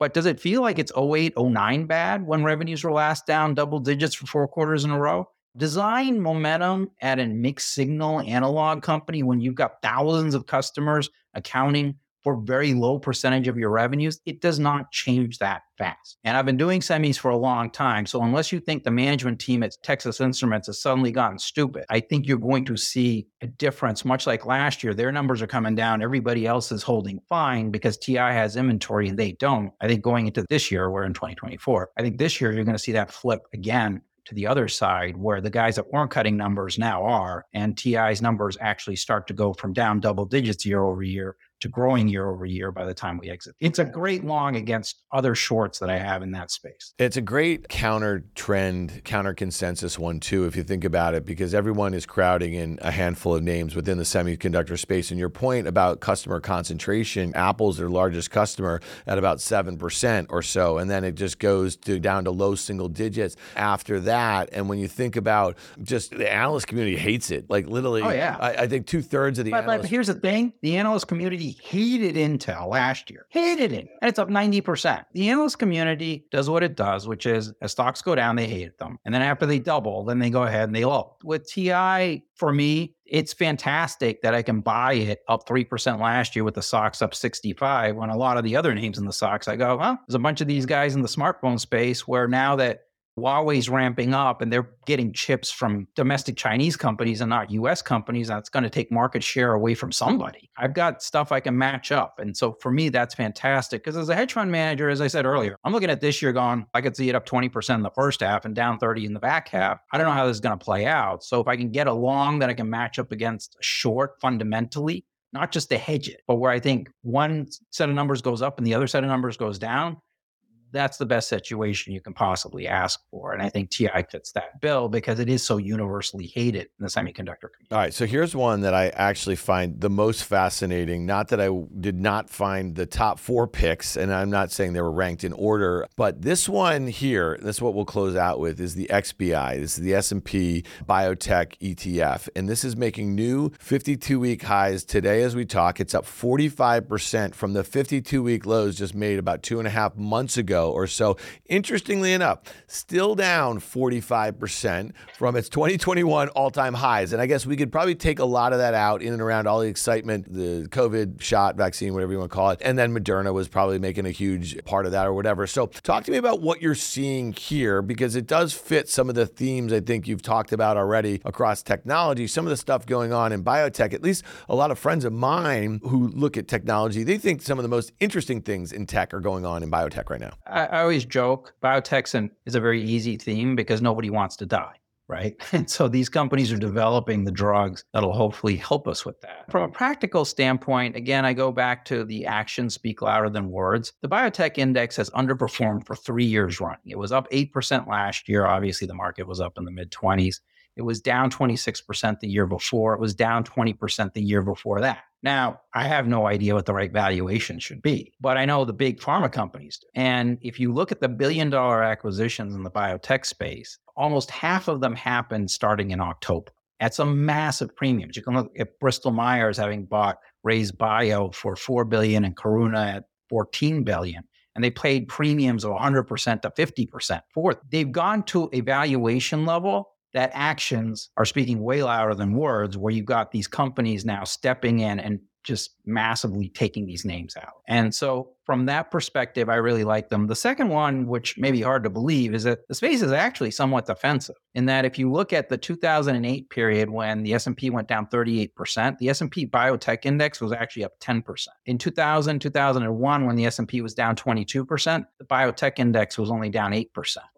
But does it feel like it's 08, 09 bad when revenues were last down double digits for four quarters in a row? Design momentum at a mixed signal analog company when you've got thousands of customers accounting for very low percentage of your revenues, it does not change that fast. And I've been doing semis for a long time. So unless you think the management team at Texas Instruments has suddenly gotten stupid, I think you're going to see a difference, much like last year. Their numbers are coming down. Everybody else is holding fine because TI has inventory and they don't. I think going into this year, we're in 2024. I think this year you're going to see that flip again to the other side where the guys that weren't cutting numbers now are, and TI's numbers actually start to go from down double digits year over year to growing year over year by the time we exit. It's a great long against other shorts that I have in that space. It's a great counter trend, counter consensus one, too, if you think about it, because everyone is crowding in a handful of names within the semiconductor space. And your point about customer concentration, Apple's their largest customer at about 7% or so. And then it just goes to down to low single digits after that. And when you think about just the analyst community hates it, like literally, Oh, yeah. I, I think two thirds of the But, but analysts. here's the thing the analyst community hated Intel last year, hated it. And it's up 90%. The analyst community does what it does, which is as stocks go down, they hate them. And then after they double, then they go ahead and they low. With TI, for me, it's fantastic that I can buy it up 3% last year with the SOX up 65 when a lot of the other names in the SOX I go, well, there's a bunch of these guys in the smartphone space where now that Huawei's ramping up and they're getting chips from domestic Chinese companies and not US companies. That's going to take market share away from somebody. I've got stuff I can match up. And so for me, that's fantastic. Because as a hedge fund manager, as I said earlier, I'm looking at this year going, I could see it up 20% in the first half and down 30 in the back half. I don't know how this is going to play out. So if I can get a long that I can match up against a short fundamentally, not just to hedge it, but where I think one set of numbers goes up and the other set of numbers goes down, that's the best situation you can possibly ask for. And I think TI fits that bill because it is so universally hated in the semiconductor community. All right. So here's one that I actually find the most fascinating. Not that I did not find the top four picks, and I'm not saying they were ranked in order, but this one here, that's what we'll close out with, is the XBI. This is the S&P Biotech ETF, and this is making new 52-week highs today as we talk. It's up 45% from the 52-week lows just made about two and a half months ago or so. Interestingly enough, still down 45% from its 2021 all-time highs, and I guess we could probably take a lot of that out in and around all the excitement, the COVID shot, vaccine, whatever you want to call it, and then Moderna was probably making a huge part of that or whatever. So, talk to me about what you're seeing here because it does fit some of the themes I think you've talked about already across technology. Some of the stuff going on in biotech, at least a lot of friends of mine who look at technology, they think some of the most interesting things in tech are going on in biotech right now. I, I always joke biotech is a very easy theme because nobody wants to die right? And so these companies are developing the drugs that'll hopefully help us with that. From a practical standpoint, again, I go back to the actions speak louder than words. The biotech index has underperformed for three years running. It was up 8% last year. Obviously, the market was up in the mid 20s. It was down 26% the year before. It was down 20% the year before that. Now, I have no idea what the right valuation should be, but I know the big pharma companies. And if you look at the billion dollar acquisitions in the biotech space, almost half of them happened starting in October at some massive premiums. You can look at Bristol Myers having bought RayzeBio for 4 billion and Karuna at 14 billion and they paid premiums of 100% to 50% for it. They've gone to a valuation level that actions are speaking way louder than words, where you've got these companies now stepping in and just massively taking these names out. And so from that perspective, I really like them. The second one, which may be hard to believe, is that the space is actually somewhat defensive in that if you look at the 2008 period when the S&P went down 38%, the S&P Biotech Index was actually up 10%. In 2000, 2001, when the S&P was down 22%, the Biotech Index was only down 8%.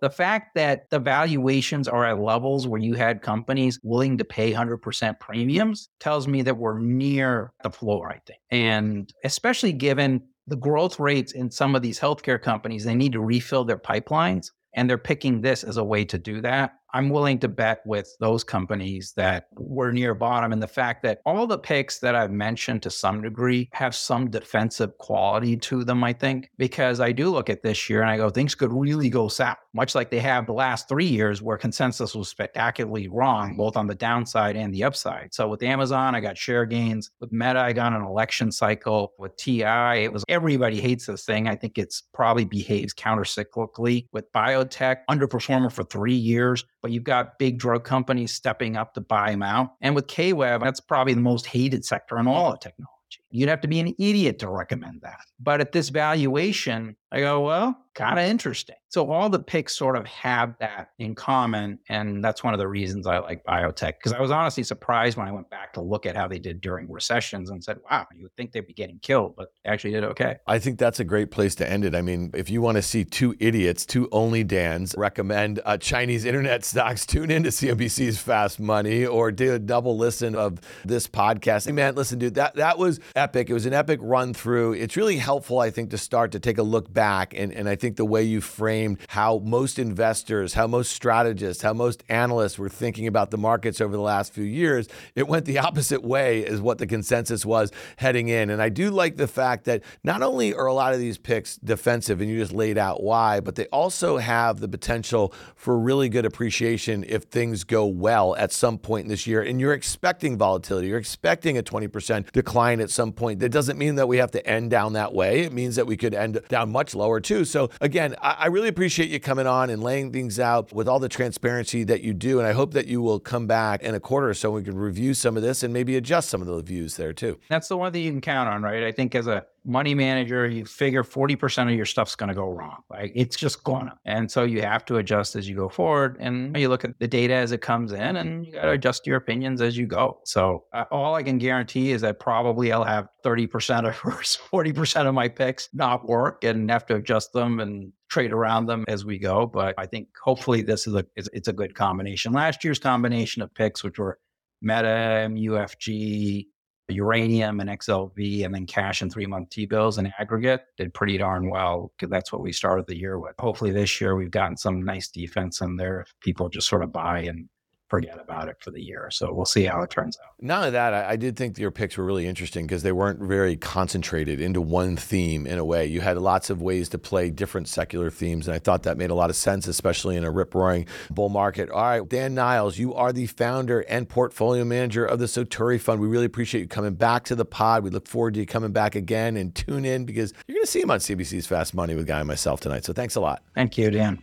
The fact that the valuations are at levels where you had companies willing to pay 100% premiums tells me that we're near the floor, I think. And especially given the growth rates in some of these healthcare companies, they need to refill their pipelines. And they're picking this as a way to do that. I'm willing to bet with those companies that we're near bottom. And the fact that all the picks that I've mentioned to some degree have some defensive quality to them, I think, because I do look at this year and I go, things could really go south, much like they have the last three years where consensus was spectacularly wrong, both on the downside and the upside. So with Amazon, I got share gains. With Meta, I got an election cycle. With TI, it was everybody hates this thing. I think it's probably behaves countercyclically. With biotech, underperformer for three years but you've got big drug companies stepping up to buy them out. And with KWeb, that's probably the most hated sector in all of technology. You'd have to be an idiot to recommend that. But at this valuation, I go, well, kind of interesting. So all the picks sort of have that in common. And that's one of the reasons I like biotech. Because I was honestly surprised when I went back to look at how they did during recessions and said, wow, you would think they'd be getting killed, but actually did okay. I think that's a great place to end it. I mean, if you want to see two idiots, two only Dans recommend uh, Chinese internet stocks, tune into CNBC's Fast Money or do a double listen of this podcast. Hey, man, listen, dude, that, that was epic. It was an epic run through. It's really helpful, I think, to start to take a look back. And, and I think the way you framed how most investors, how most strategists, how most analysts were thinking about the markets over the last few years, it went the opposite way as what the consensus was heading in. And I do like the fact that not only are a lot of these picks defensive, and you just laid out why, but they also have the potential for really good appreciation if things go well at some point in this year. And you're expecting volatility, you're expecting a 20% decline at some point. That doesn't mean that we have to end down that way. It means that we could end down much lower too. So again, I, I really appreciate you coming on and laying things out with all the transparency that you do. And I hope that you will come back in a quarter or so and we can review some of this and maybe adjust some of the views there too. That's the one thing you can count on, right? I think as a money manager, you figure 40% of your stuff's going to go wrong. Like it's just gonna. And so you have to adjust as you go forward. And you look at the data as it comes in and you got to adjust your opinions as you go. So uh, all I can guarantee is that probably I'll have 30% or 40% of my picks not work and have to adjust them and trade around them as we go. But I think hopefully this is a, it's, it's a good combination. Last year's combination of picks, which were Meta, MUFG, uranium and XLV and then cash and three month T bills in aggregate did pretty darn well because that's what we started the year with. Hopefully this year we've gotten some nice defense in there people just sort of buy and forget about it for the year. So we'll see how it turns out. Not only that, I, I did think your picks were really interesting because they weren't very concentrated into one theme in a way. You had lots of ways to play different secular themes, and I thought that made a lot of sense, especially in a rip roaring bull market. All right, Dan Niles, you are the founder and portfolio manager of the Satori Fund. We really appreciate you coming back to the pod. We look forward to you coming back again and tune in because you're going to see him on CNBC's Fast Money with Guy and myself tonight. So thanks a lot. Thank you, Dan.